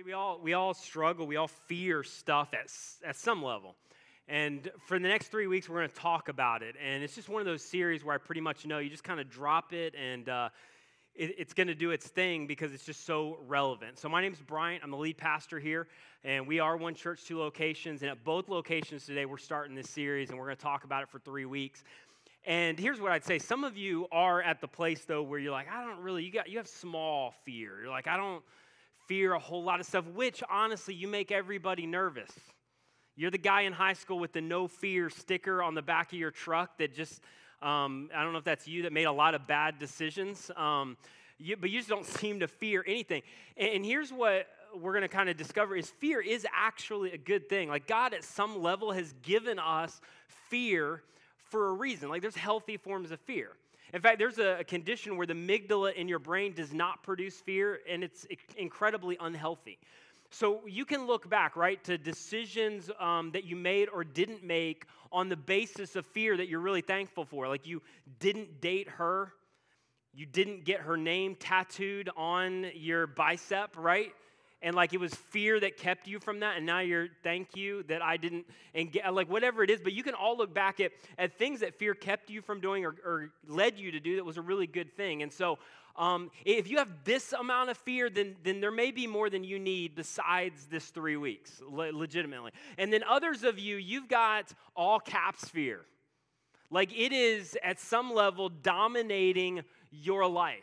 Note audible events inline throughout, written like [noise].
honestly, we all, we all struggle, we all fear stuff at, at some level. And for the next three weeks, we're going to talk about it. And it's just one of those series where I pretty much know you just kind of drop it and uh, it, it's going to do its thing because it's just so relevant. So, my name is Bryant. I'm the lead pastor here. And we are one church, two locations. And at both locations today, we're starting this series and we're going to talk about it for three weeks. And here's what I'd say some of you are at the place, though, where you're like, I don't really, you, got, you have small fear. You're like, I don't fear a whole lot of stuff, which honestly, you make everybody nervous. You're the guy in high school with the no fear sticker on the back of your truck that just, um, I don't know if that's you that made a lot of bad decisions, um, you, but you just don't [laughs] seem to fear anything. And, and here's what we're going to kind of discover is fear is actually a good thing. Like God at some level has given us fear for a reason. Like there's healthy forms of fear. In fact, there's a, condition where the amygdala in your brain does not produce fear, and it's incredibly unhealthy. So you can look back, right, to decisions um, that you made or didn't make on the basis of fear that you're really thankful for. Like you didn't date her, you didn't get her name tattooed on your bicep, right? And like it was fear that kept you from that and now you're thank you that i didn't and get, like whatever it is but you can all look back at, at things that fear kept you from doing or, or led you to do that was a really good thing. And so um, if you have this amount of fear then, then there may be more than you need besides this three weeks le- legitimately. And then others of you you've got all caps fear. Like it is at some level dominating your life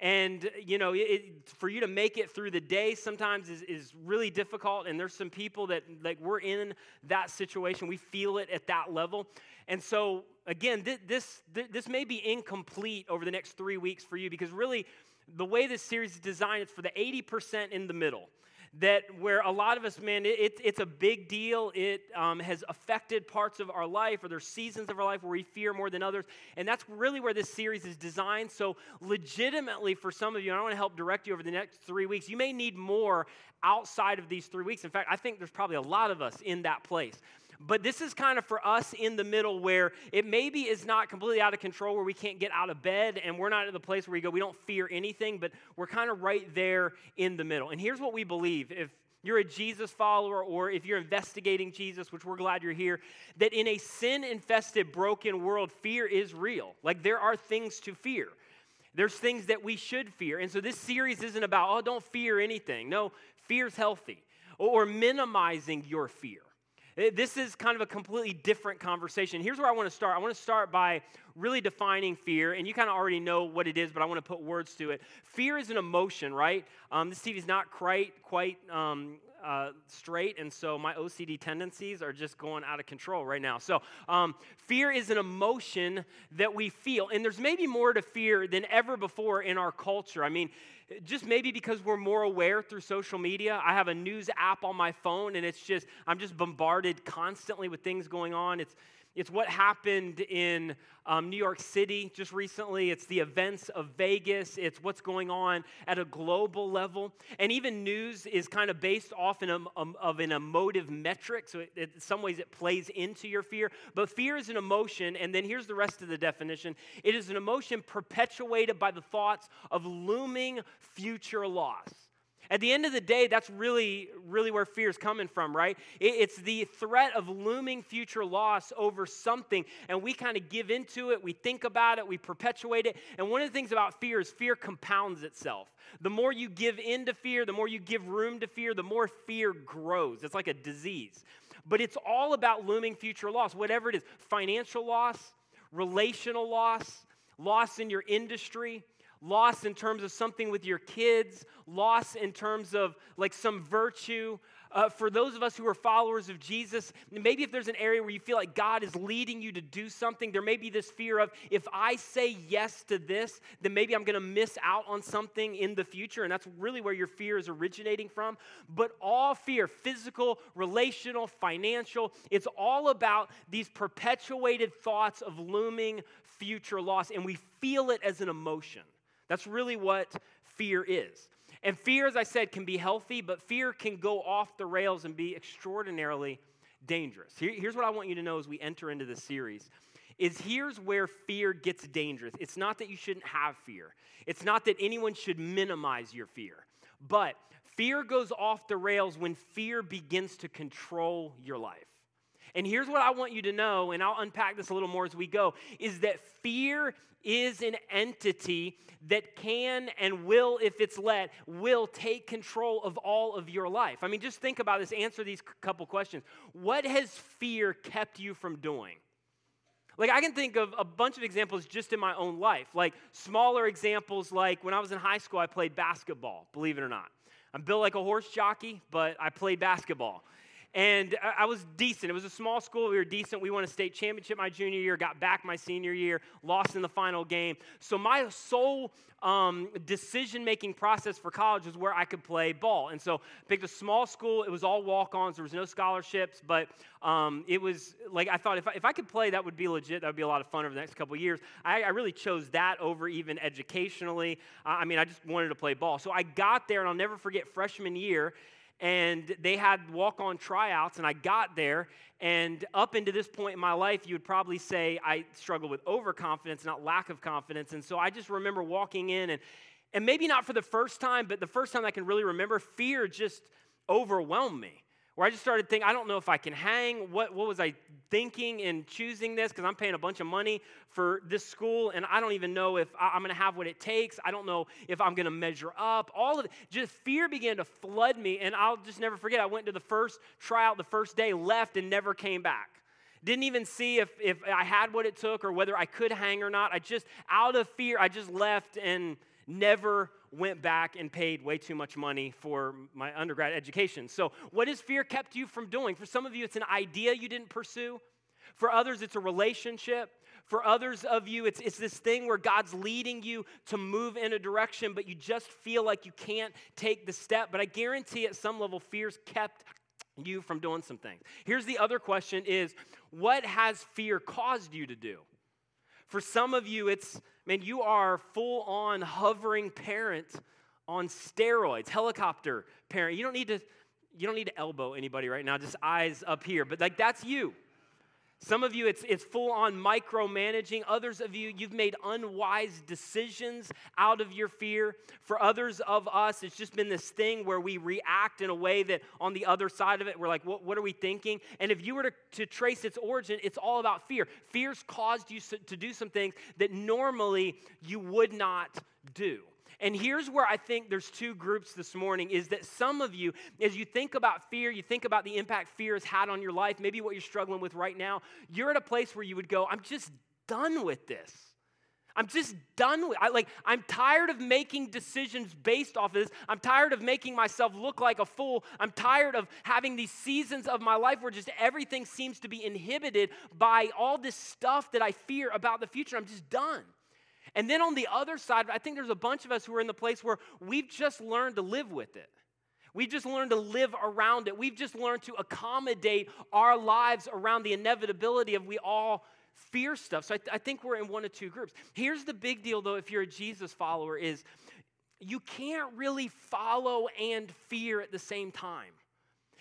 and, you know, it, for you to make it through the day sometimes is, is really difficult. And there's some people that, like, we're in that situation. We feel it at that level. And so, again, th- this, th- this may be incomplete over the next three weeks for you because really, the way this series is designed, it's for the 80% in the middle that where a lot of us, man, it, it's a big deal. It um, has affected parts of our life, or there's seasons of our life where we fear more than others. And that's really where this series is designed. So, legitimately, for some of you, I want to help direct you over the next three weeks, you may need more outside of these three weeks. In fact, I think there's probably a lot of us in that place. But this is kind of for us in the middle where it maybe is not completely out of control, where we can't get out of bed and we're not at the place where we go, we don't fear anything, but we're kind of right there in the middle. And here's what we believe if you're a Jesus follower or if you're investigating Jesus, which we're glad you're here, that in a sin infested, broken world, fear is real. Like there are things to fear. There's things that we should fear. And so this series isn't about, oh, don't fear anything. No, fear's healthy or minimizing your fear. This is kind of a completely different conversation. Here's where I want to start. I want to start by really defining fear, and you kind of already know what it is, but I want to put words to it. Fear is an emotion, right? Um, this is not quite quite um, uh, straight, and so my OCD tendencies are just going out of control right now. So, um, fear is an emotion that we feel, and there's maybe more to fear than ever before in our culture. I mean, just maybe because we're more aware through social media. I have a news app on my phone, and it's just, I'm just bombarded constantly with things going on. It's, it's what happened in um, New York City just recently. It's the events of Vegas. It's what's going on at a global level. And even news is kind of based off a, um, of an emotive metric. So, it, it, in some ways, it plays into your fear. But fear is an emotion. And then here's the rest of the definition it is an emotion perpetuated by the thoughts of looming future loss. At the end of the day, that's really, really where fear is coming from, right? It's the threat of looming future loss over something, and we kind of give into it, we think about it, we perpetuate it. And one of the things about fear is fear compounds itself. The more you give into fear, the more you give room to fear, the more fear grows. It's like a disease. But it's all about looming future loss, whatever it is financial loss, relational loss, loss in your industry loss in terms of something with your kids, loss in terms of like some virtue. Uh, for those of us who are followers of Jesus, maybe if there's an area where you feel like God is leading you to do something, there may be this fear of if I say yes to this, then maybe I'm going to miss out on something in the future. And that's really where your fear is originating from. But all fear, physical, relational, financial, it's all about these perpetuated thoughts of looming future loss. And we feel it as an emotion. That's really what fear is. And fear, as I said, can be healthy, but fear can go off the rails and be extraordinarily dangerous. Here, here's what I want you to know as we enter into this series is here's where fear gets dangerous. It's not that you shouldn't have fear. It's not that anyone should minimize your fear. But fear goes off the rails when fear begins to control your life. And here's what I want you to know, and I'll unpack this a little more as we go, is that fear is an entity that can and will, if it's let, will take control of all of your life. I mean, just think about this, answer these couple questions. What has fear kept you from doing? Like, I can think of a bunch of examples just in my own life. Like, smaller examples, like when I was in high school, I played basketball, believe it or not. I'm built like a horse jockey, but I played basketball. And I was decent. It was a small school. We were decent. We won a state championship my junior year, got back my senior year, lost in the final game. So my sole um, decision making process for college was where I could play ball. And so I picked a small school. It was all walk ons, there was no scholarships, but um, it was like I thought if I, if I could play, that would be legit. That would be a lot of fun over the next couple years. I, I really chose that over even educationally. I mean, I just wanted to play ball. So I got there, and I'll never forget freshman year and they had walk on tryouts, and I got there. And up into this point in my life, you would probably say I struggled with overconfidence, not lack of confidence. And so I just remember walking in, and, and maybe not for the first time, but the first time I can really remember, fear just overwhelmed me where I just started thinking, I don't know if I can hang. What, what was I thinking in choosing this? Because I'm paying a bunch of money for this school, and I don't even know if I'm going to have what it takes. I don't know if I'm going to measure up. All of it, just fear began to flood me, and I'll just never forget. I went to the first tryout the first day, left, and never came back. Didn't even see if, if I had what it took or whether I could hang or not. I just, out of fear, I just left and never went back and paid way too much money for my undergrad education. So, what has fear kept you from doing? For some of you, it's an idea you didn't pursue. For others, it's a relationship. For others of you, it's, it's this thing where God's leading you to move in a direction, but you just feel like you can't take the step. But I guarantee at some level, fear's kept you from doing some things. Here's the other question is what has fear caused you to do? For some of you, it's, man, you are full on hovering parent on steroids, helicopter parent. You don't need to, you don't need to elbow anybody right now, just eyes up here, but like that's you. Some of you, it's, it's full on micromanaging. Others of you, you've made unwise decisions out of your fear. For others of us, it's just been this thing where we react in a way that on the other side of it, we're like, what, what are we thinking? And if you were to, to trace its origin, it's all about fear. Fear's caused you to do some things that normally you would not do. And here's where I think there's two groups this morning is that some of you, as you think about fear, you think about the impact fear has had on your life, maybe what you're struggling with right now, you're at a place where you would go, I'm just done with this. I'm just done with I like I'm tired of making decisions based off of this. I'm tired of making myself look like a fool. I'm tired of having these seasons of my life where just everything seems to be inhibited by all this stuff that I fear about the future. I'm just done. And then on the other side, I think there's a bunch of us who are in the place where we've just learned to live with it. We've just learned to live around it. We've just learned to accommodate our lives around the inevitability of we all fear stuff. So I, th- I think we're in one of two groups. Here's the big deal, though, if you're a Jesus follower, is you can't really follow and fear at the same time.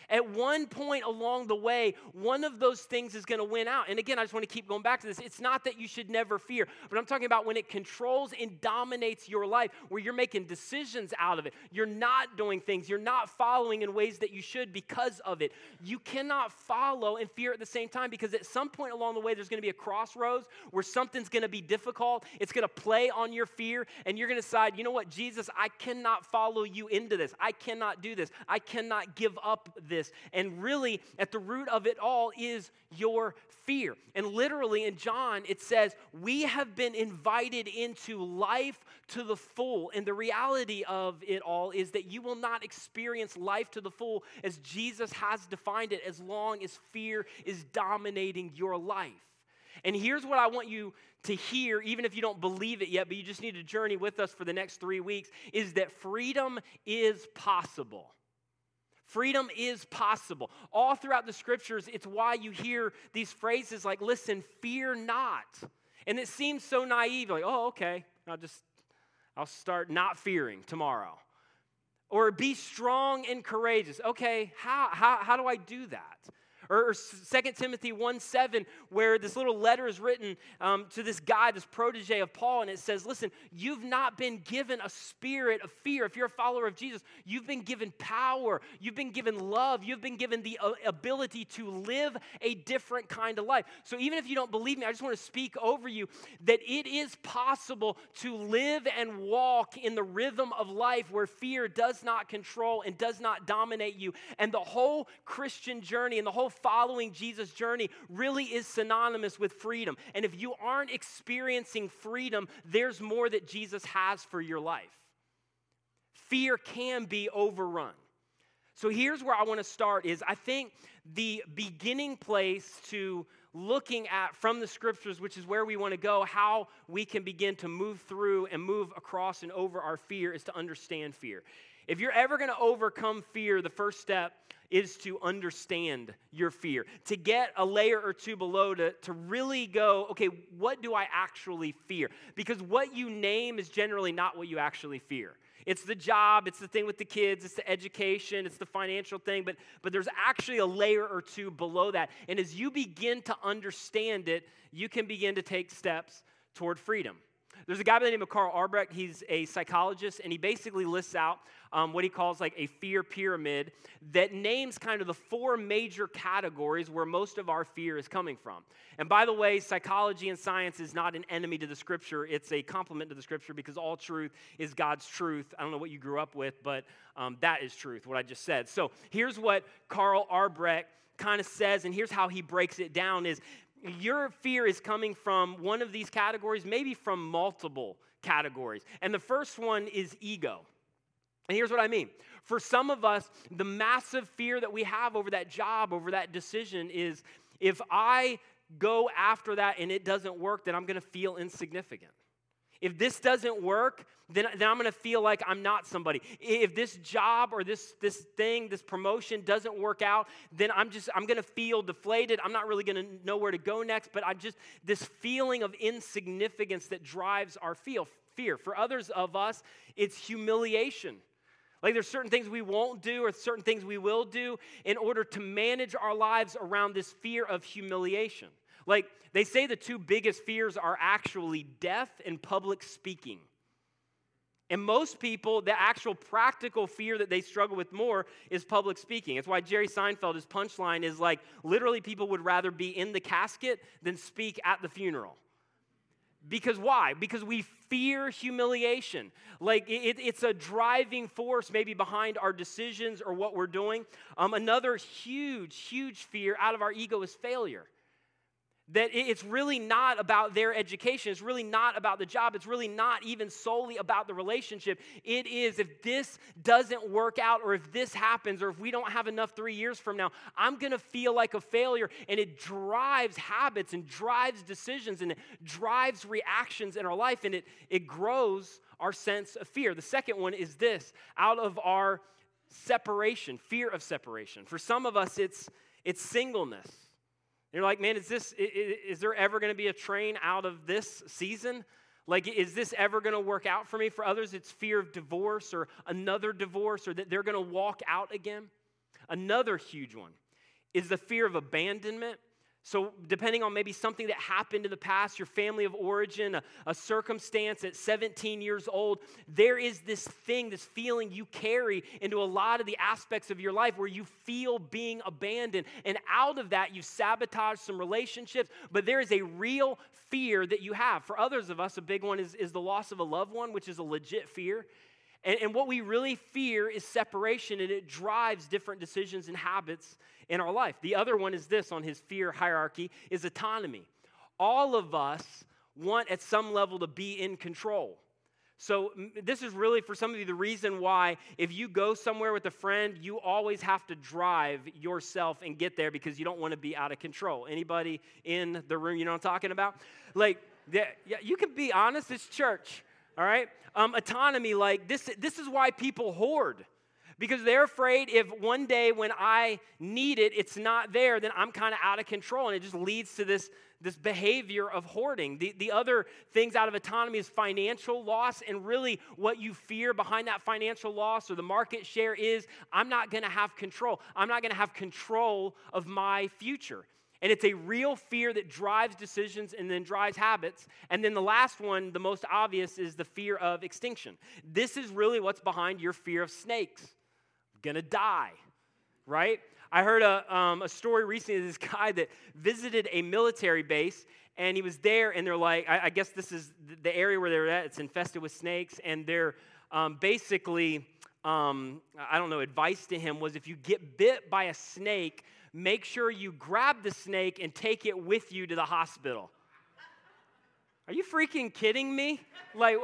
At one point along the way, one of those things is going to win out. And again, I just want to keep going back to this. It's not that you should never fear, but I'm talking about when it controls and dominates your life, where you're making decisions out of it. You're not doing things, you're not following in ways that you should because of it. You cannot follow and fear at the same time because at some point along the way, there's going to be a crossroads where something's going to be difficult. It's going to play on your fear, and you're going to decide, you know what, Jesus, I cannot follow you into this. I cannot do this. I cannot give up this. And really, at the root of it all is your fear. And literally in John, it says, We have been invited into life to the full. And the reality of it all is that you will not experience life to the full as Jesus has defined it as long as fear is dominating your life. And here's what I want you to hear, even if you don't believe it yet, but you just need to journey with us for the next three weeks, is that freedom is possible. Freedom is possible. All throughout the scriptures, it's why you hear these phrases like, listen, fear not. And it seems so naive, like, oh, okay, I'll just, I'll start not fearing tomorrow. Or be strong and courageous. Okay, how, how, how do I do that? Or, or 2 Timothy 1 7, where this little letter is written um, to this guy, this protege of Paul, and it says, Listen, you've not been given a spirit of fear. If you're a follower of Jesus, you've been given power, you've been given love, you've been given the uh, ability to live a different kind of life. So even if you don't believe me, I just want to speak over you that it is possible to live and walk in the rhythm of life where fear does not control and does not dominate you. And the whole Christian journey and the whole following Jesus journey really is synonymous with freedom. And if you aren't experiencing freedom, there's more that Jesus has for your life. Fear can be overrun. So here's where I want to start is I think the beginning place to looking at from the scriptures, which is where we want to go, how we can begin to move through and move across and over our fear is to understand fear. If you're ever going to overcome fear, the first step is to understand your fear, to get a layer or two below to, to really go, okay, what do I actually fear? Because what you name is generally not what you actually fear. It's the job, it's the thing with the kids, it's the education, it's the financial thing, but, but there's actually a layer or two below that. And as you begin to understand it, you can begin to take steps toward freedom. There's a guy by the name of Karl Albrecht. He's a psychologist, and he basically lists out um, what he calls like a fear pyramid that names kind of the four major categories where most of our fear is coming from. And by the way, psychology and science is not an enemy to the scripture, it's a complement to the scripture because all truth is God's truth. I don't know what you grew up with, but um, that is truth, what I just said. So here's what Karl Albrecht kind of says, and here's how he breaks it down is your fear is coming from one of these categories, maybe from multiple categories. And the first one is ego. And here's what I mean. For some of us, the massive fear that we have over that job, over that decision is if I go after that and it doesn't work, then I'm going to feel insignificant. If this doesn't work, then, then I'm going to feel like I'm not somebody. If this job or this, this thing, this promotion doesn't work out, then I'm just, I'm going to feel deflated. I'm not really going to know where to go next, but I just, this feeling of insignificance that drives our feel, fear. For others of us, it's humiliation. Like there's certain things we won't do or certain things we will do in order to manage our lives around this fear of humiliation. Like they say the two biggest fears are actually death and public speaking. And most people, the actual practical fear that they struggle with more is public speaking. It's why Jerry Seinfeld, his punchline is like literally people would rather be in the casket than speak at the funeral. Because why? Because we fear humiliation. Like it, it's a driving force maybe behind our decisions or what we're doing. Um, another huge, huge fear out of our ego is failure. That it's really not about their education. It's really not about the job. It's really not even solely about the relationship. It is if this doesn't work out, or if this happens, or if we don't have enough three years from now, I'm going to feel like a failure. And it drives habits and drives decisions and it drives reactions in our life and it, it grows our sense of fear. The second one is this out of our separation, fear of separation. For some of us, it's, it's singleness. You're like, man, is this is there ever going to be a train out of this season? Like, is this ever going to work out for me? For others, it's fear of divorce or another divorce or that they're going to walk out again. Another huge one is the fear of abandonment so, depending on maybe something that happened in the past, your family of origin, a, a, circumstance at 17 years old, there is this thing, this feeling you carry into a lot of the aspects of your life where you feel being abandoned. And out of that, you sabotage some relationships, but there is a real fear that you have. For others of us, a big one is, is the loss of a loved one, which is a legit fear. And, and what we really fear is separation, and it drives different decisions and habits in our life. The other one is this on his fear hierarchy is autonomy. All of us want at some level to be in control. So, this is really for some of you the reason why, if you go somewhere with a friend, you always have to drive yourself and get there because you don't want to be out of control. Anybody in the room, you know what I'm talking about? Like, yeah, you can be honest, it's church, all right? Um, autonomy, like, this, this is why people hoard because they're afraid if one day when I need it, it's not there, then I'm kind of out of control. And it just leads to this, this behavior of hoarding. The, the other things out of autonomy is financial loss. And really, what you fear behind that financial loss or the market share is I'm not going to have control. I'm not going to have control of my future. And it's a real fear that drives decisions and then drives habits. And then the last one, the most obvious, is the fear of extinction. This is really what's behind your fear of snakes gonna die, right? I heard a, um, a story recently of this [laughs] guy that visited a military base and he was there and they're like, I, I guess this is the area where they're at, it's infested with snakes, and they're um, basically, um, I don't know, advice to him was if you get bit by a snake, make sure you grab the snake and take it with you to the hospital. Are you freaking kidding me? Like,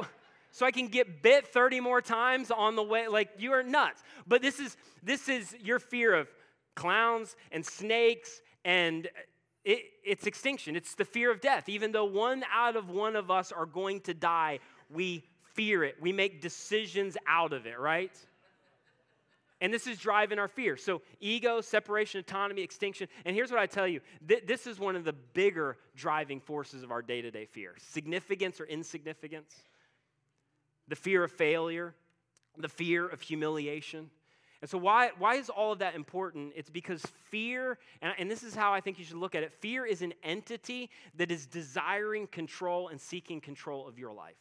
so I can get bit 30 more times on the way. Like you are nuts. But this is this is your fear of clowns and snakes and it, it's extinction. It's the fear of death. Even though one out of one of us are going to die, we fear it. We make decisions out of it, right? And this is driving our fear. So, ego, separation, autonomy, extinction. And here's what I tell you th- this is one of the bigger driving forces of our day to day fear significance or insignificance the fear of failure, the fear of humiliation. And so, why, why is all of that important? It's because fear, and, and this is how I think you should look at it fear is an entity that is desiring control and seeking control of your life.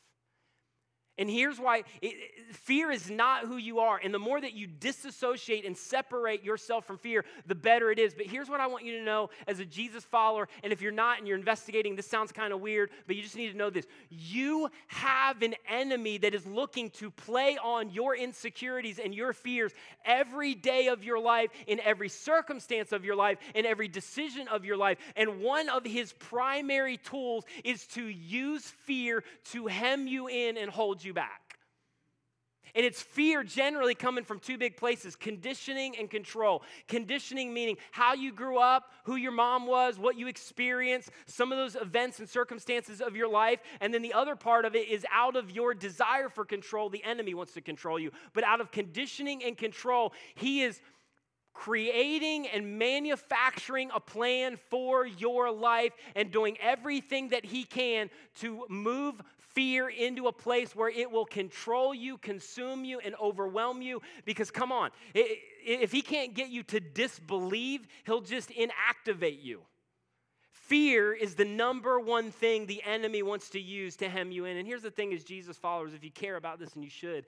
And here's why it, fear is not who you are. And the more that you disassociate and separate yourself from fear, the better it is. But here's what I want you to know as a Jesus follower. And if you're not and you're investigating, this sounds kind of weird, but you just need to know this. You have an enemy that is looking to play on your insecurities and your fears every day of your life, in every circumstance of your life, in every decision of your life. And one of his primary tools is to use fear to hem you in and hold you back. And it's fear generally coming from two big places conditioning and control. Conditioning meaning how you grew up, who your mom was, what you experienced, some of those events and circumstances of your life. And then the other part of it is out of your desire for control, the enemy wants to control you. But out of conditioning and control, he is creating and manufacturing a plan for your life and doing everything that he can to move fear into a place where it will control you, consume you, and overwhelm you. Because, come on, if he can't get you to disbelieve, he'll just inactivate you. Fear is the number one thing the enemy wants to use to hem you in. And here's the thing as Jesus followers, if you care about this and you should,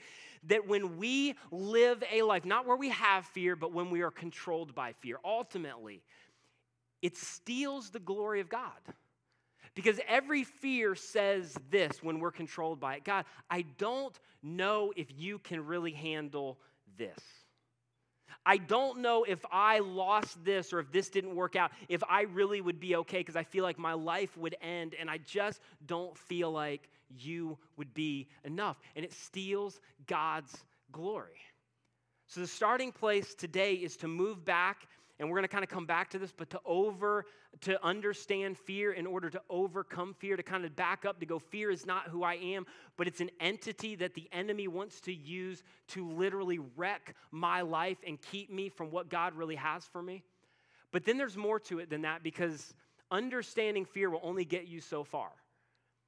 that when we live a life, not where we have fear, but when we are controlled by fear, ultimately, it steals the glory of God. Because every fear says this when we're controlled by it God, I don't know if you can really handle this. I don't know if I lost this or if this didn't work out, if I really would be okay because I feel like my life would end and I just don't feel like you would be enough. And it steals God's glory. So the starting place today is to move back and we're going to kind of come back to this but to over to understand fear in order to overcome fear to kind of back up to go fear is not who i am but it's an entity that the enemy wants to use to literally wreck my life and keep me from what god really has for me but then there's more to it than that because understanding fear will only get you so far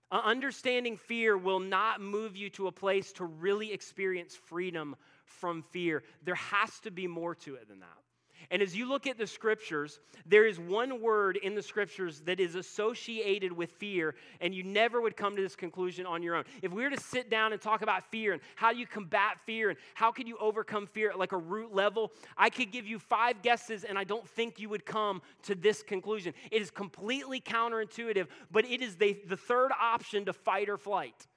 uh, understanding fear will not move you to a place to really experience freedom from fear. There has to be more to it than that. And as you look at the scriptures, there is one word in the scriptures that is associated with fear, and you never would come to this conclusion on your own. If we were to sit down and talk about fear and how you combat fear and how can you overcome fear at like a root level, I could give you five guesses, and I don't think you would come to this conclusion. It is completely counterintuitive, but it is the, the third option to fight or flight.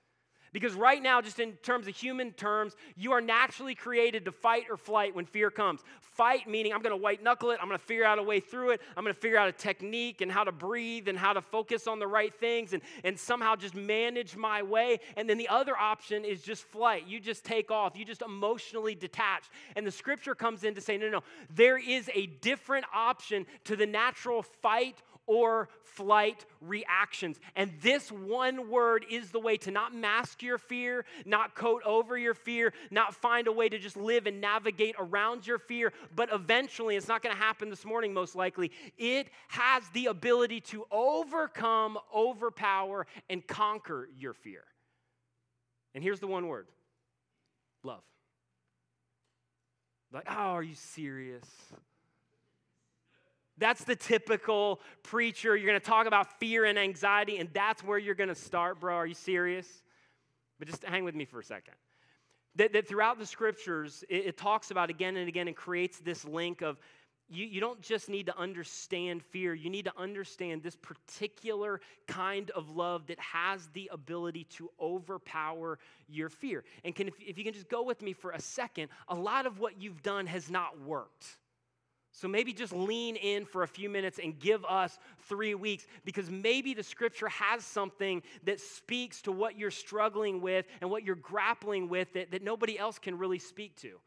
Because right now, just in terms of human terms, you are naturally created to fight or flight when fear comes. Fight meaning I'm going to white knuckle it, I'm going to figure out a way through it, I'm going to figure out a technique and how to breathe and how to focus on the right things and, and somehow just manage my way. And then the other option is just flight. You just take off, you just emotionally detach. And the scripture comes in to say, no, no, no, there is a different option to the natural fight or flight reactions. And this one word is the way to not mask your fear, not coat over your fear, not find a way to just live and navigate around your fear, but eventually, it's not going to happen this morning, most likely. It has the ability to overcome, overpower, and conquer your fear. And here's the one word love. Like, oh, are you serious? That's the typical preacher. You're going to talk about fear and anxiety, and that's where you're going to start, bro. Are you serious? But just hang with me for a second. That, that throughout the scriptures, it, it talks about again and again and creates this link of you, you don't just need to understand fear, you need to understand this particular kind of love that has the ability to overpower your fear. And can, if, if you can just go with me for a second, a lot of what you've done has not worked. So maybe just lean in for a few minutes and give us three weeks because maybe the scripture has something that speaks to what you're struggling with and what you're grappling with that, that nobody else can really speak to.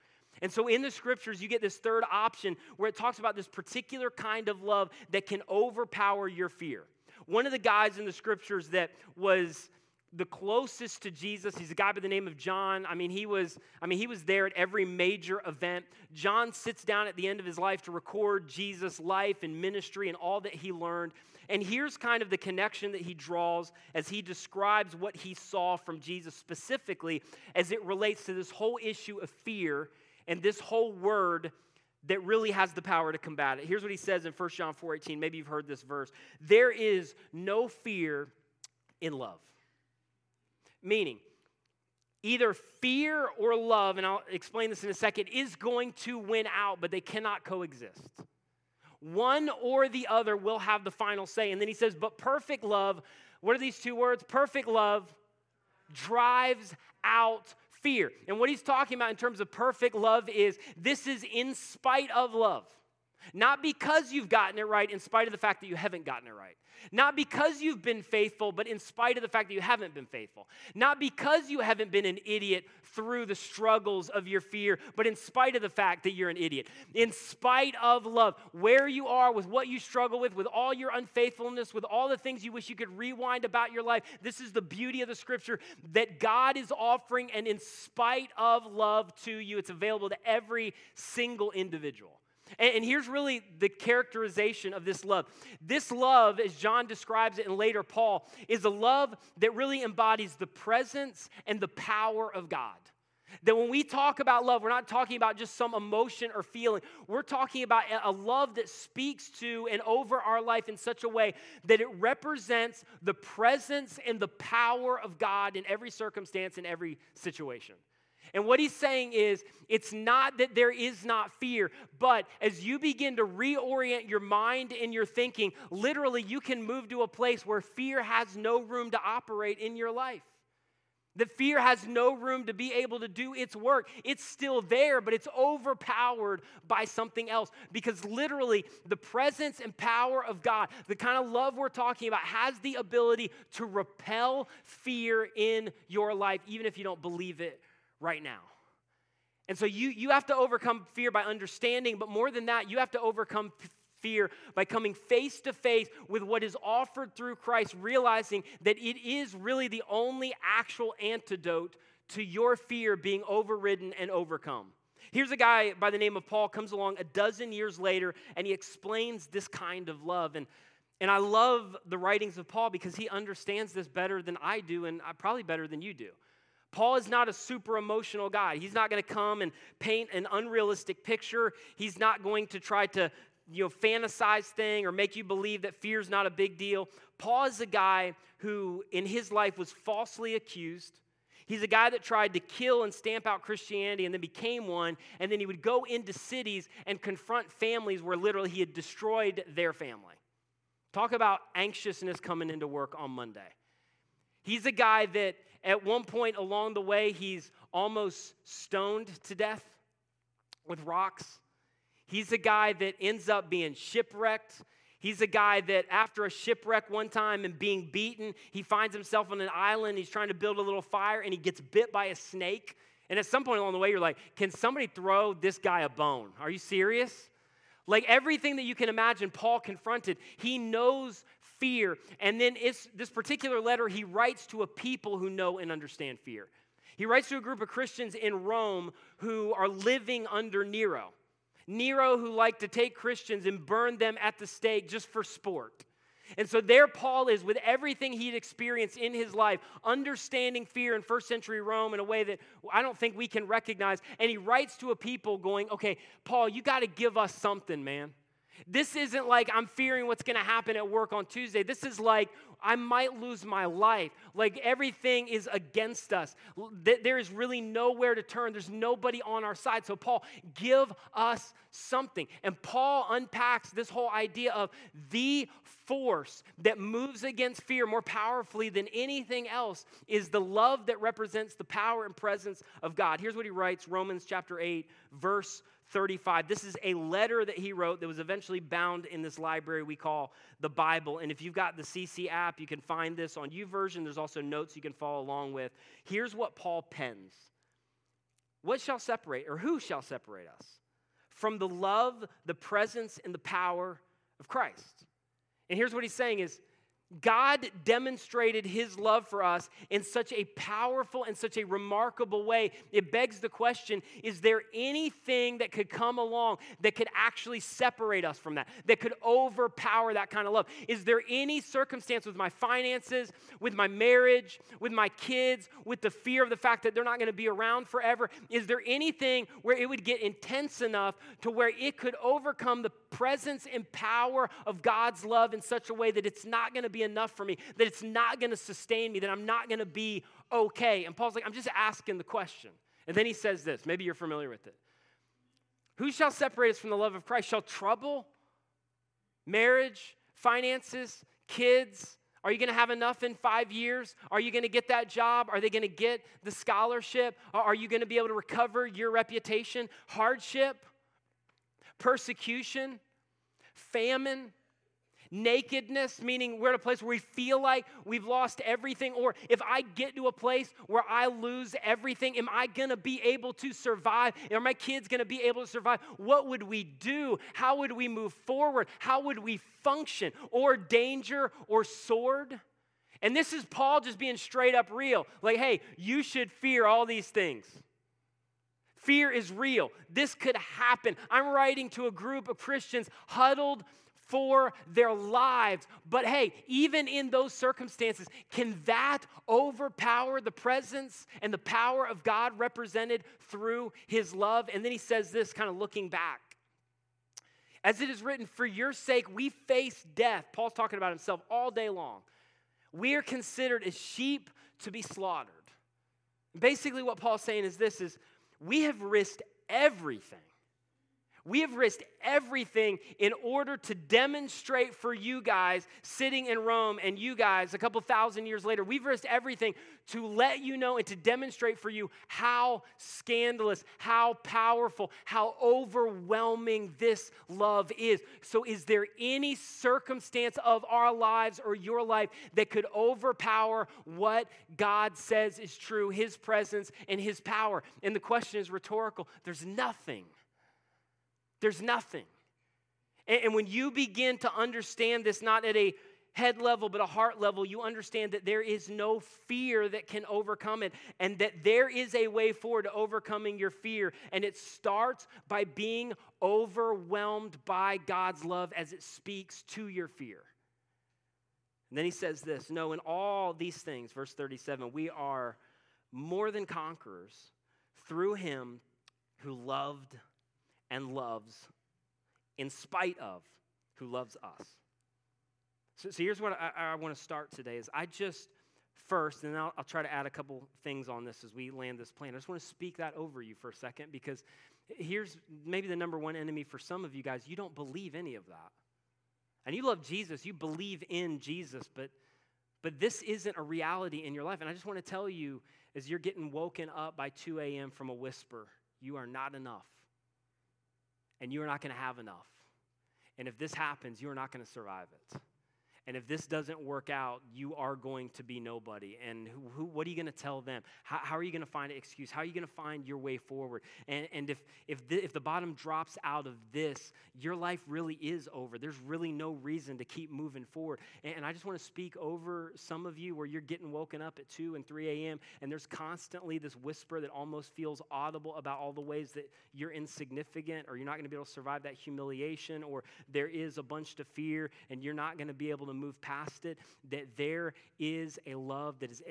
And so in the scriptures, you get this third option where it talks about this particular kind of love that can overpower your fear. One of the guys in the scriptures that was the closest to Jesus. He's a guy by the name of John. I mean, he was, I mean, he was there at every major event. John sits down at the end of his life to record Jesus' life and ministry and all that he learned. And here's kind of the connection that he draws as he describes what he saw from Jesus specifically as it relates to this whole issue of fear and this whole word that really has the power to combat it. Here's what he says in 1 John 4:18. Maybe you've heard this verse. There is no fear in love. Meaning, either fear or love, and I'll explain this in a second, is going to win out, but they cannot coexist. One or the other will have the final say. And then he says, but perfect love, what are these two words? Perfect love drives out fear. And what he's talking about in terms of perfect love is this is in spite of love. Not because you've gotten it right, in spite of the fact that you haven't gotten it right. Not because you've been faithful, but in spite of the fact that you haven't been faithful. Not because you haven't been an idiot through the struggles of your fear, but in spite of the fact that you're an idiot. In spite of love, where you are, with what you struggle with, with all your unfaithfulness, with all the things you wish you could rewind about your life, this is the beauty of the scripture that God is offering, and in spite of love to you, it's available to every single individual. And, and, here's really the characterization of this love. This love, as John describes it and later Paul, is a love that really embodies the presence and the power of God. That when we talk about love, we're not talking about just some emotion or feeling. We're talking about a love that speaks to and over our life in such a way that it represents the presence and the power of God in every circumstance, in every situation. And what he's saying is, it's not that there is not fear, but as you begin to reorient your mind and your thinking, literally you can move to a place where fear has no room to operate in your life. The fear has no room to be able to do its work. It's still there, but it's overpowered by something else. Because literally, the presence and power of God, the kind of love we're talking about, has the ability to repel fear in your life, even if you don't believe it right now. And so you, you have to overcome fear by understanding, but more than that, you have to overcome fear by coming face to face with what is offered through Christ, realizing that it is really the only actual antidote to your fear being overridden and overcome. Here's a guy by the name of Paul comes along a dozen years later and he explains this kind of love and and I love the writings of Paul because he understands this better than I do and probably better than you do. Paul is not a super emotional guy. He's not going to come and paint an unrealistic picture. He's not going to try to, you know, fantasize thing or make you believe that fear is not a big deal. Paul is a guy who in his life was falsely accused. He's a guy that tried to kill and stamp out Christianity and then became one, and then he would go into cities and confront families where literally he had destroyed their family. Talk about anxiousness coming into work on Monday. He's a guy that at one point along the way, he's almost stoned to death with rocks. He's a guy that ends up being shipwrecked. He's a guy that, after a shipwreck one time and being beaten, he finds himself on an island. He's trying to build a little fire and he gets bit by a snake. And at some point along the way, you're like, can somebody throw this guy a bone? Are you serious? Like everything that you can imagine, Paul confronted. He knows fear. And then it's this particular letter he writes to a people who know and understand fear. He writes to a group of Christians in Rome who are living under Nero. Nero, who liked to take Christians and burn them at the stake just for sport. And so there Paul is with everything he'd experienced in his life, understanding fear in first century Rome in a way that I don't think we can recognize. And he writes to a people going, okay, Paul, you got to give us something, man. This isn't like I'm fearing what's going to happen at work on Tuesday. This is like I might lose my life. Like everything is against us. There is really nowhere to turn. There's nobody on our side. So, Paul, give us something. And Paul unpacks this whole idea of the force that moves against fear more powerfully than anything else is the love that represents the power and presence of God. Here's what he writes Romans chapter 8, verse 35. This is a letter that he wrote that was eventually bound in this library we call the Bible. And if you've got the CC app, you can find this on YouVersion. There's also notes you can follow along with. Here's what Paul pens What shall separate, or who shall separate us from the love, the presence, and the power of Christ? And here's what he's saying is God demonstrated his love for us in such a powerful and such a remarkable way. It begs the question is there anything that could come along that could actually separate us from that, that could overpower that kind of love? Is there any circumstance with my finances, with my marriage, with my kids, with the fear of the fact that they're not going to be around forever? Is there anything where it would get intense enough to where it could overcome the presence and power of God's love in such a way that it's not going to be enough for me, that it's not going to sustain me, that I'm not going to be okay. And Paul's like, I'm just asking the question. And then he says this, maybe you're familiar with it. Who shall separate us from the love of Christ? Shall trouble, marriage, finances, kids? Are you going to have enough in five years? Are you going to get that job? Are they going to get the scholarship? Are you going to be able to recover your reputation? Hardship, persecution, famine, Nakedness, meaning we're at a place where we feel like we've lost everything. Or if I get to a place where I lose everything, am I to be able to survive? Are my kids to be able to survive? What would we do? How would we move forward? How would we function? Or danger or sword? And this is Paul just being straight up real. Like, hey, you should fear all these things. Fear is real. This could happen. I'm writing to a group of Christians huddled for their lives. But hey, even in those circumstances, can that overpower the presence and the power of God represented through his love? And then he says this, kind of looking back. As it is written, for your sake we face death. Paul's talking about himself all day long. We are considered as sheep to be slaughtered. Basically, what Paul's saying is this is we have risked everything we have risked everything in order to demonstrate for you guys sitting in Rome and you guys a couple thousand years later. We've risked everything to let you know and to demonstrate for you how scandalous, how powerful, how overwhelming this love is. So, is there any circumstance of our lives or your life that could overpower what God says is true, His presence and His power? And the question is rhetorical. There's nothing. There's nothing. And, and when you begin to understand this, not at a head level, but a heart level, you understand that there is no fear that can overcome it, and that there is a way forward to overcoming your fear. And it starts by being overwhelmed by God's love as it speaks to your fear. And then he says this No, in all these things, verse 37, we are more than conquerors through him who loved and loves in spite of who loves us. So, so here's what I, I want to start today is I just first, and I'll, I'll try to add a couple things on this as we land this plane. I just want to speak that over you for a second because here's maybe the number one enemy for some of you guys. You don't believe any of that. And you love Jesus, you believe in Jesus, but but this isn't a reality in your life. And I just want to tell you, as you're getting woken up by 2 a.m. from a whisper, you are not enough and you're not going to have enough. And if this happens, you're not going to survive it. And if this doesn't work out, you are going to be nobody. And who, who what are you going to tell them? How, how, are you going to find an excuse? How are you going to find your way forward? And, and if, if, the, if the bottom drops out of this, your life really is over. There's really no reason to keep moving forward. And, and I just want to speak over some of you where you're getting woken up at 2 and 3 a.m. and there's constantly this whisper that almost feels audible about all the ways that you're insignificant or you're not going to be able to survive that humiliation or there is a bunch to fear and you're not going to be able to to move past it, that there is a love that is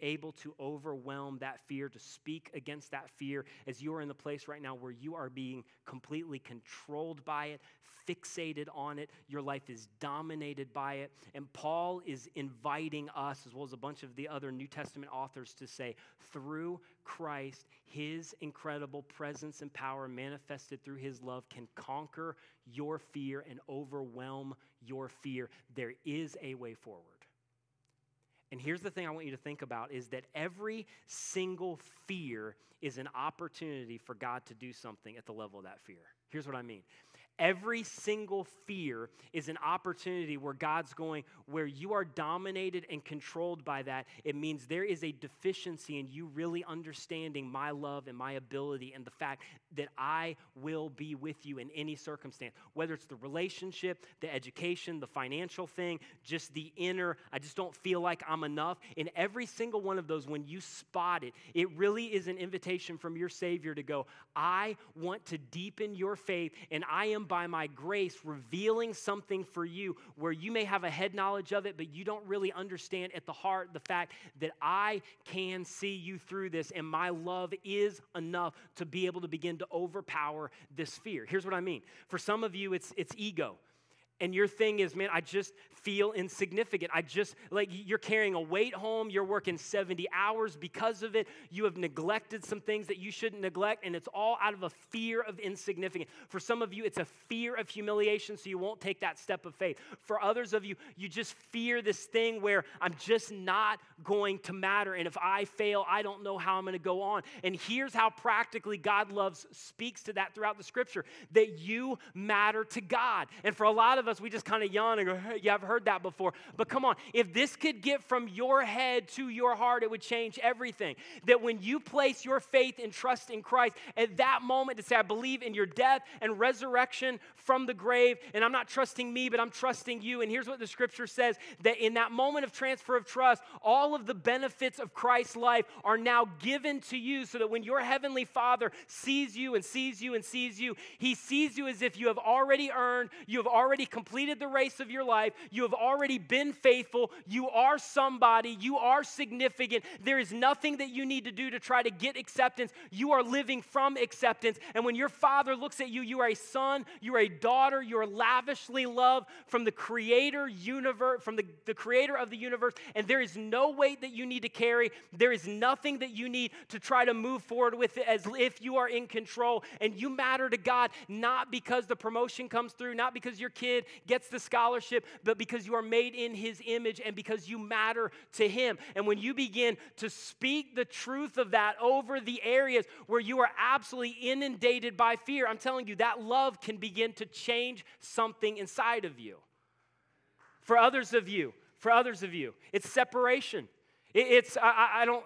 able to overwhelm that fear, to speak against that fear as you are in the place right now where you are being completely controlled by it, fixated on it, your life is dominated by it. And Paul is inviting us, as well as a bunch of the other New Testament authors, to say, through Christ, his incredible presence and power manifested through his love can conquer your fear and overwhelm your fear. There is a way forward. And here's the thing I want you to think about is that every single fear is an opportunity for God to do something at the level of that fear. Here's what I mean. Every single fear is an opportunity where God's going, where you are dominated and controlled by that. It means there is a deficiency in you really understanding my love and my ability and the fact that I will be with you in any circumstance, whether it's the relationship, the education, the financial thing, just the inner, I just don't feel like I'm enough. In every single one of those, when you spot it, it really is an invitation from your Savior to go, I want to deepen your faith and I am by my grace revealing something for you where you may have a head knowledge of it, but you don't really understand at the heart the fact that I can see you through this, and my love is enough to be able to begin to overpower this fear. Here's what I mean. For some of you, it's, it's ego and your thing is, man, I just feel insignificant. I just, like, you're carrying a weight home. You're working 70 hours because of it. You have neglected some things that you shouldn't neglect, and it's all out of a fear of insignificance. For some of you, it's a fear of humiliation, so you won't take that step of faith. For others of you, you just fear this thing where I'm just not going to matter. And if I fail, I don't know how I'm going to go on. And here's how practically God loves speaks to that throughout the scripture that you matter to God. And for a lot of us, us, we just kind of yawn and go, yeah, I've heard that before. But come on, if this could get from your head to your heart, it would change everything. That when you place your faith and trust in Christ, at that moment to say, I believe in your death and resurrection from the grave, and I'm not trusting me, but I'm trusting you. And here's what the scripture says that in that moment of transfer of trust, all of the benefits of Christ's life are now given to you so that when your heavenly Father sees you and sees you and sees you, he sees you as if you have already earned, you have already completed completed the race of your life. You have already been faithful. You are somebody. You are significant. There is nothing that you need to do to try to get acceptance. You are living from acceptance. And when your father looks at you, you are a son, you are a daughter, you are lavishly loved from the creator universe, from the, the creator of the universe. And there is no weight that you need to carry. There is nothing that you need to try to move forward with it as if you are in control. And you matter to God not because the promotion comes through, not because your kid gets the scholarship, but because you are made in his image and because you matter to him. And when you begin to speak the truth of that over the areas where you are absolutely inundated by fear, I'm telling you, that love can begin to change something inside of you. For others of you, for others of you, it's separation. It's, I, I don't,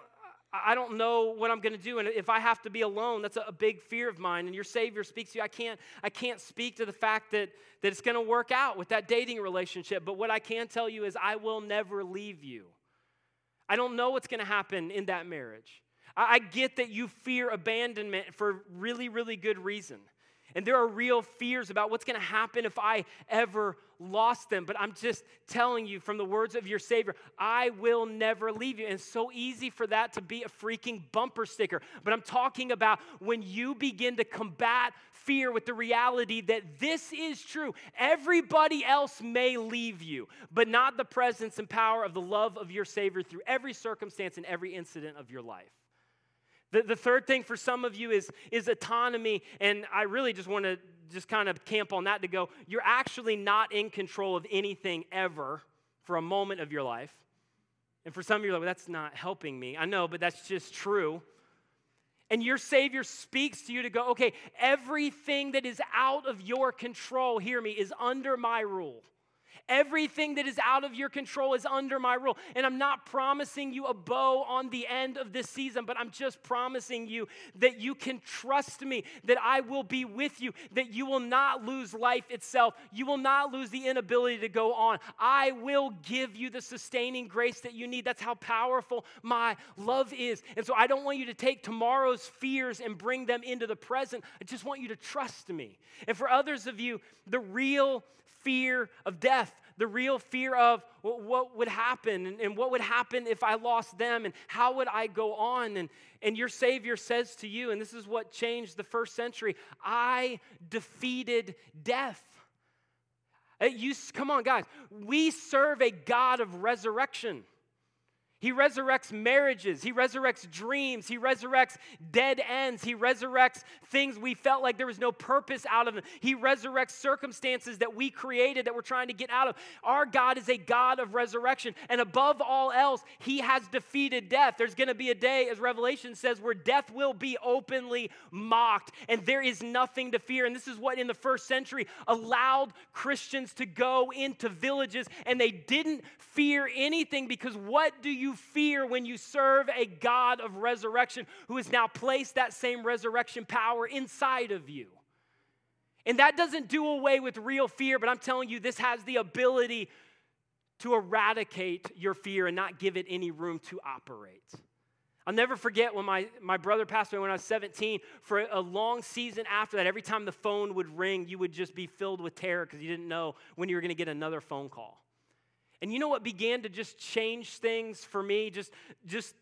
I don't know what I'm going to do. And if I have to be alone, that's a big fear of mine. And your Savior speaks to you. I can't, I can't speak to the fact that, that it's going to work out with that dating relationship. But what I can tell you is I will never leave you. I don't know what's going to happen in that marriage. I, I get that you fear abandonment for really, really good reason. And there are real fears about what's going to happen if I ever lost them. But I'm just telling you from the words of your Savior, I will never leave you. And it's so easy for that to be a freaking bumper sticker. But I'm talking about when you begin to combat fear with the reality that this is true. Everybody else may leave you, but not the presence and power of the love of your Savior through every circumstance and every incident of your life. The, the third thing for some of you is, is autonomy, and I really just want to just kind of camp on that to go, you're actually not in control of anything ever for a moment of your life. And for some of you, like, well, that's not helping me. I know, but that's just true. And your Savior speaks to you to go, okay, everything that is out of your control, hear me, is under my rule. Everything that is out of your control is under my rule. And I'm not promising you a bow on the end of this season, but I'm just promising you that you can trust me, that I will be with you, that you will not lose life itself. You will not lose the inability to go on. I will give you the sustaining grace that you need. That's how powerful my love is. And so I don't want you to take tomorrow's fears and bring them into the present. I just want you to trust me. And for others of you, the real fear of death, the real fear of what would happen and what would happen if I lost them and how would I go on. And, and your Savior says to you, and this is what changed the first century I defeated death. Uh, you, come on, guys. We serve a God of resurrection. He resurrects marriages. He resurrects dreams. He resurrects dead ends. He resurrects things we felt like there was no purpose out of them. He resurrects circumstances that we created that we're trying to get out of. Our God is a God of resurrection. And above all else, He has defeated death. There's going to be a day, as Revelation says, where death will be openly mocked and there is nothing to fear. And this is what in the first century allowed Christians to go into villages and they didn't fear anything because what do you you fear when you serve a God of resurrection who has now placed that same resurrection power inside of you. And that doesn't do away with real fear, but I'm telling you, this has the ability to eradicate your fear and not give it any room to operate. I'll never forget when my, my brother passed away when I was 17. For a long season after that, every time the phone would ring, you would just be filled with terror because you didn't know when you were going to get another phone call. And you know what began to just change things for me? Just, just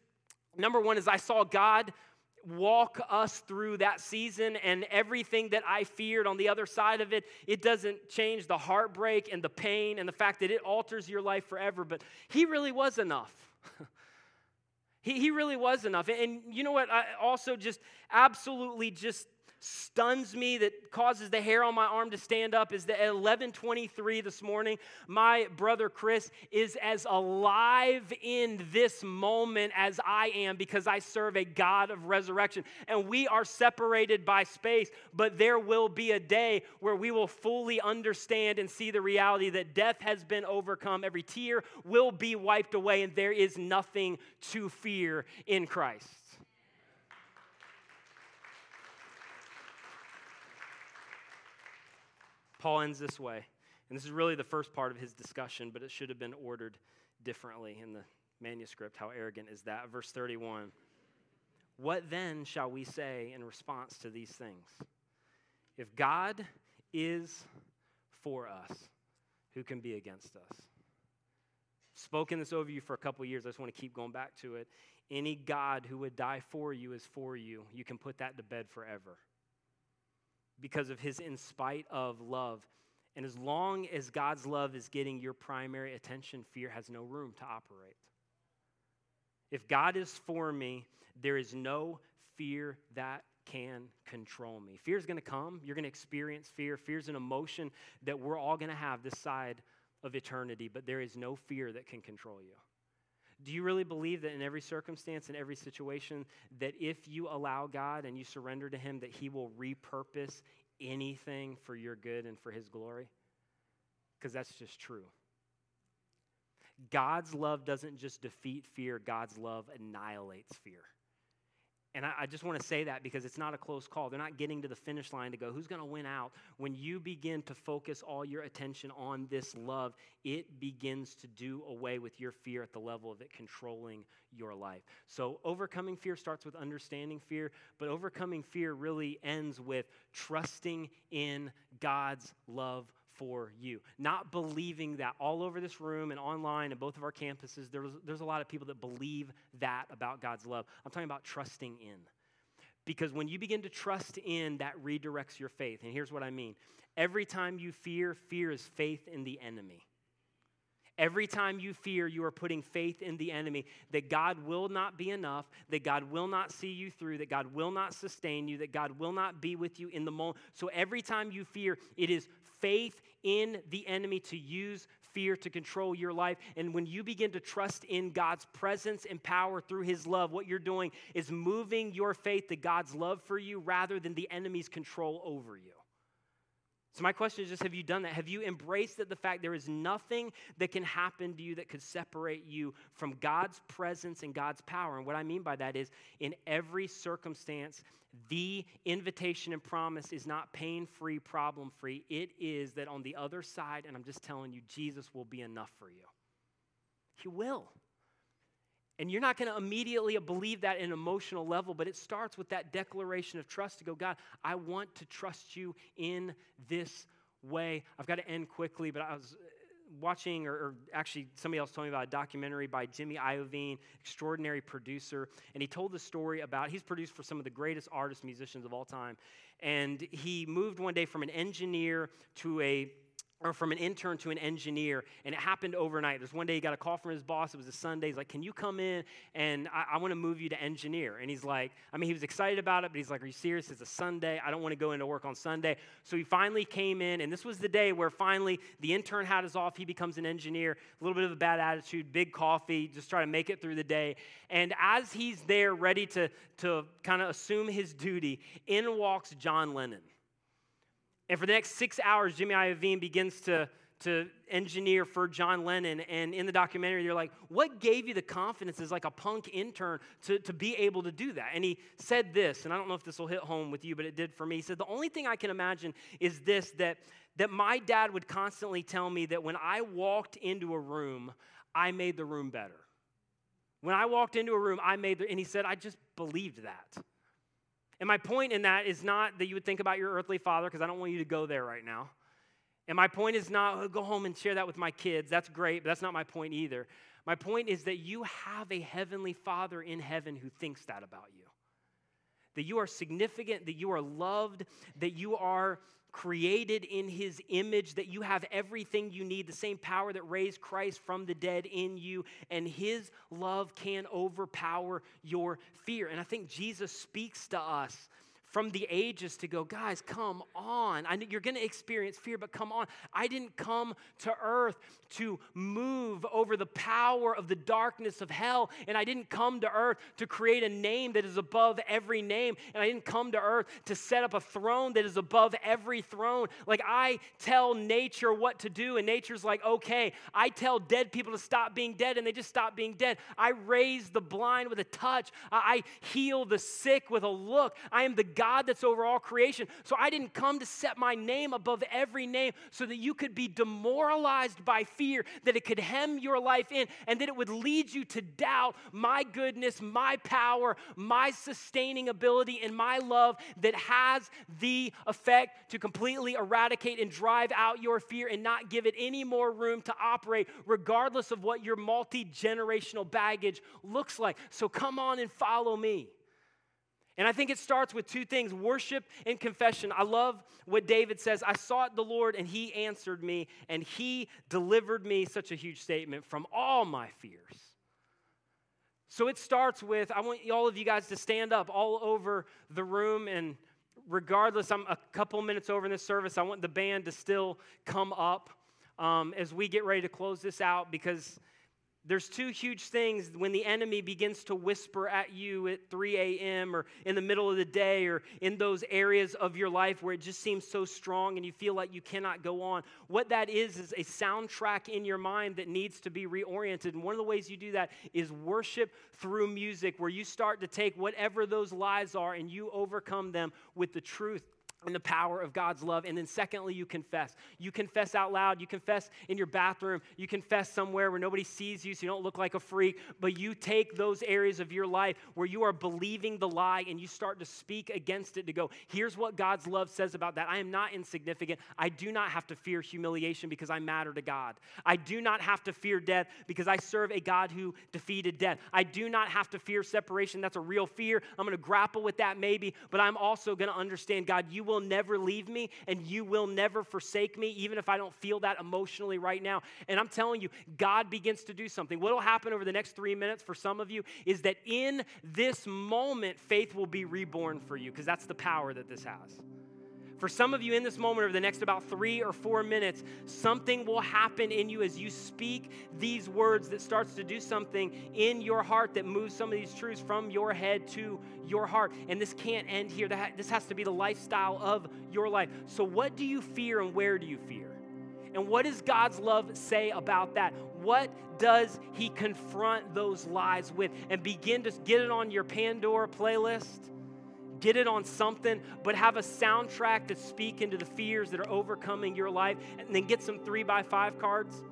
number one is I saw God walk us through that season and everything that I feared on the other side of it. It doesn't change the heartbreak and the pain and the fact that it alters your life forever, but He really was enough. [laughs] he, he really was enough. And you know what? I also just absolutely just stuns me, that causes the hair on my arm to stand up, is that at 11:23 this morning, my brother Chris is as alive in this moment as I am because I serve a God of resurrection. And we are separated by space, but there will be a day where we will fully understand and see the reality that death has been overcome. Every tear will be wiped away, and there is nothing to fear in Christ. Paul ends this way. And this is really the first part of his discussion, but it should have been ordered differently in the manuscript. How arrogant is that? Verse 31. What then shall we say in response to these things? If God is for us, who can be against us? Spoken this over you for a couple years. I just want to keep going back to it. Any God who would die for you is for you. You can put that to bed forever because of his in spite of love. And as long as God's love is getting your primary attention, fear has no room to operate. If God is for me, there is no fear that can control me. Fear is going to come. You're going to experience fear. Fear is an emotion that we're all going to have this side of eternity, but there is no fear that can control you. Do you really believe that in every circumstance, in every situation, that if you allow God and you surrender to Him, that He will repurpose anything for your good and for His glory? Because that's just true. God's love doesn't just defeat fear, God's love annihilates fear. And I, I just want to say that because it's not a close call. They're not getting to the finish line to go, who's going to win out? When you begin to focus all your attention on this love, it begins to do away with your fear at the level of it controlling your life. So, overcoming fear starts with understanding fear, but overcoming fear really ends with trusting in God's love for you. Not believing that all over this room and online and both of our campuses, there's, there's a lot of people that believe that about God's love. I'm talking about trusting in. Because when you begin to trust in, that redirects your faith. And here's what I mean every time you fear, fear is faith in the enemy. Every time you fear, you are putting faith in the enemy that God will not be enough, that God will not see you through, that God will not sustain you, that God will not be with you in the moment. So every time you fear, it is faith in the enemy to use fear to control your life. And when you begin to trust in God's presence and power through his love, what you're doing is moving your faith to God's love for you rather than the enemy's control over you. So, my question is just have you done that? Have you embraced that the fact there is nothing that can happen to you that could separate you from God's presence and God's power? And what I mean by that is in every circumstance, the invitation and promise is not pain free, problem free. It is that on the other side, and I'm just telling you, Jesus will be enough for you. He will. And you're not going to immediately believe that in an emotional level, but it starts with that declaration of trust to go, God, I want to trust you in this way. I've got to end quickly, but I was uh, watching, or, or, actually somebody else told me about a documentary by Jimmy Iovine, extraordinary producer, and he told the story about, he's produced for some of the greatest artists, musicians of all time, and he moved one day from an engineer to a or from an intern to an engineer, and it happened overnight. There's one day he got a call from his boss. It was a Sunday. He's like, "Can you come in and I, I want to move you to engineer?" And he's like, I mean, he was excited about it, but he's like, "Are you serious? It's a Sunday. I don't want to go into work on Sunday." So he finally came in, and this was the day where finally the intern had his off. He becomes an engineer. A little bit of a bad attitude, big coffee, just try to make it through the day. And as he's there, ready to to kind of assume his duty, in walks John Lennon. And for the next six hours, Jimmy Iovine begins to, to engineer for John Lennon. And in the documentary, they're like, What gave you the confidence as like a punk intern to, to be able to do that? And he said this, and I don't know if this will hit home with you, but it did for me. He said, The only thing I can imagine is this that, that my dad would constantly tell me that when I walked into a room, I made the room better. When I walked into a room, I made the, and he said, I just believed that. And my point in that is not that you would think about your earthly father, because I don't want you to go there right now. And my point is not oh, go home and share that with my kids. That's great, but that's not my point either. My point is that you have a heavenly father in heaven who thinks that about you. That you are significant, that you are loved, that you are created in his image, that you have everything you need, the same power that raised Christ from the dead in you, and his love can overpower your fear. And I think Jesus speaks to us from the ages to go, guys, come on. I you're going to experience fear, but come on. I didn't come to earth to move over the power of the darkness of hell, and I didn't come to earth to create a name that is above every name, and I didn't come to earth to set up a throne that is above every throne. Like I tell nature what to do, and nature's like, okay. I tell dead people to stop being dead, and they just stop being dead. I raise the blind with a touch, I heal the sick with a look. I am the God God that's over all creation. So I didn't come to set my name above every name so that you could be demoralized by fear, that it could hem your life in, and that it would lead you to doubt my goodness, my power, my sustaining ability, and my love that has the effect to completely eradicate and drive out your fear and not give it any more room to operate, regardless of what your multi generational baggage looks like. So come on and follow me. And I think it starts with two things worship and confession. I love what David says I sought the Lord, and he answered me, and he delivered me, such a huge statement, from all my fears. So it starts with I want all of you guys to stand up all over the room, and regardless, I'm a couple minutes over in this service. I want the band to still come up um, as we get ready to close this out because there's two huge things when the enemy begins to whisper at you at 3 a.m. or in the middle of the day or in those areas of your life where it just seems so strong and you feel like you cannot go on. What that is, is a soundtrack in your mind that needs to be reoriented. And one of the ways you do that is worship through music, where you start to take whatever those lies are and you overcome them with the truth and the power of God's love. And then, secondly, you confess. You confess out loud. You confess in your bathroom. You confess somewhere where nobody sees you so you don't look like a freak. But you take those areas of your life where you are believing the lie and you start to speak against it to go, here's what God's love says about that. I am not insignificant. I do not have to fear humiliation because I matter to God. I do not have to fear death because I serve a God who defeated death. I do not have to fear separation. That's a real fear. I'm going to grapple with that maybe, but I'm also going to understand, God, you will will never leave me and you will never forsake me, even if I don't feel that emotionally right now. And I'm telling you, God begins to do something. What will happen over the next three minutes for some of you is that in this moment, faith will be reborn for you because that's the power that this has. For some of you in this moment, over the next about three or four minutes, something will happen in you as you speak these words that starts to do something in your heart that moves some of these truths from your head to your heart. And this can't end here. This has to be the lifestyle of your life. So, what do you fear and where do you fear? And what does God's love say about that? What does He confront those lies with? And begin to get it on your Pandora playlist get it on something, but have a soundtrack to speak into the fears that are overcoming your life, and then get some three by five cards.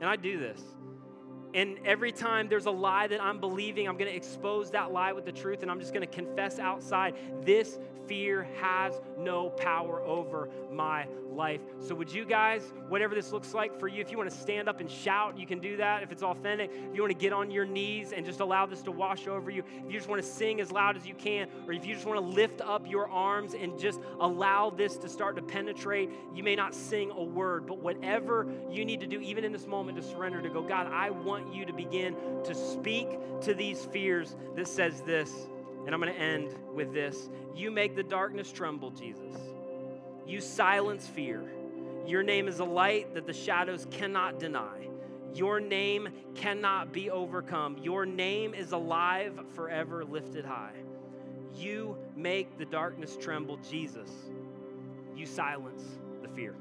And I do this. And every time there's a lie that I'm believing, I'm going to expose that lie with the truth, and I'm just going to confess outside this fear has no power over my life. So, would you guys, whatever this looks like for you, if you want to stand up and shout, you can do that if it's authentic. If you want to get on your knees and just allow this to wash over you, if you just want to sing as loud as you can, or if you just want to lift up your arms and just allow this to start to penetrate, you may not sing a word, but whatever you need to do, even in this moment, to surrender, to go, God, I want you to begin to speak to these fears that says this. And I'm going to end with this. You make the darkness tremble, Jesus. You silence fear. Your name is a light that the shadows cannot deny. Your name cannot be overcome. Your name is alive, forever lifted high. You make the darkness tremble, Jesus. You silence the fear.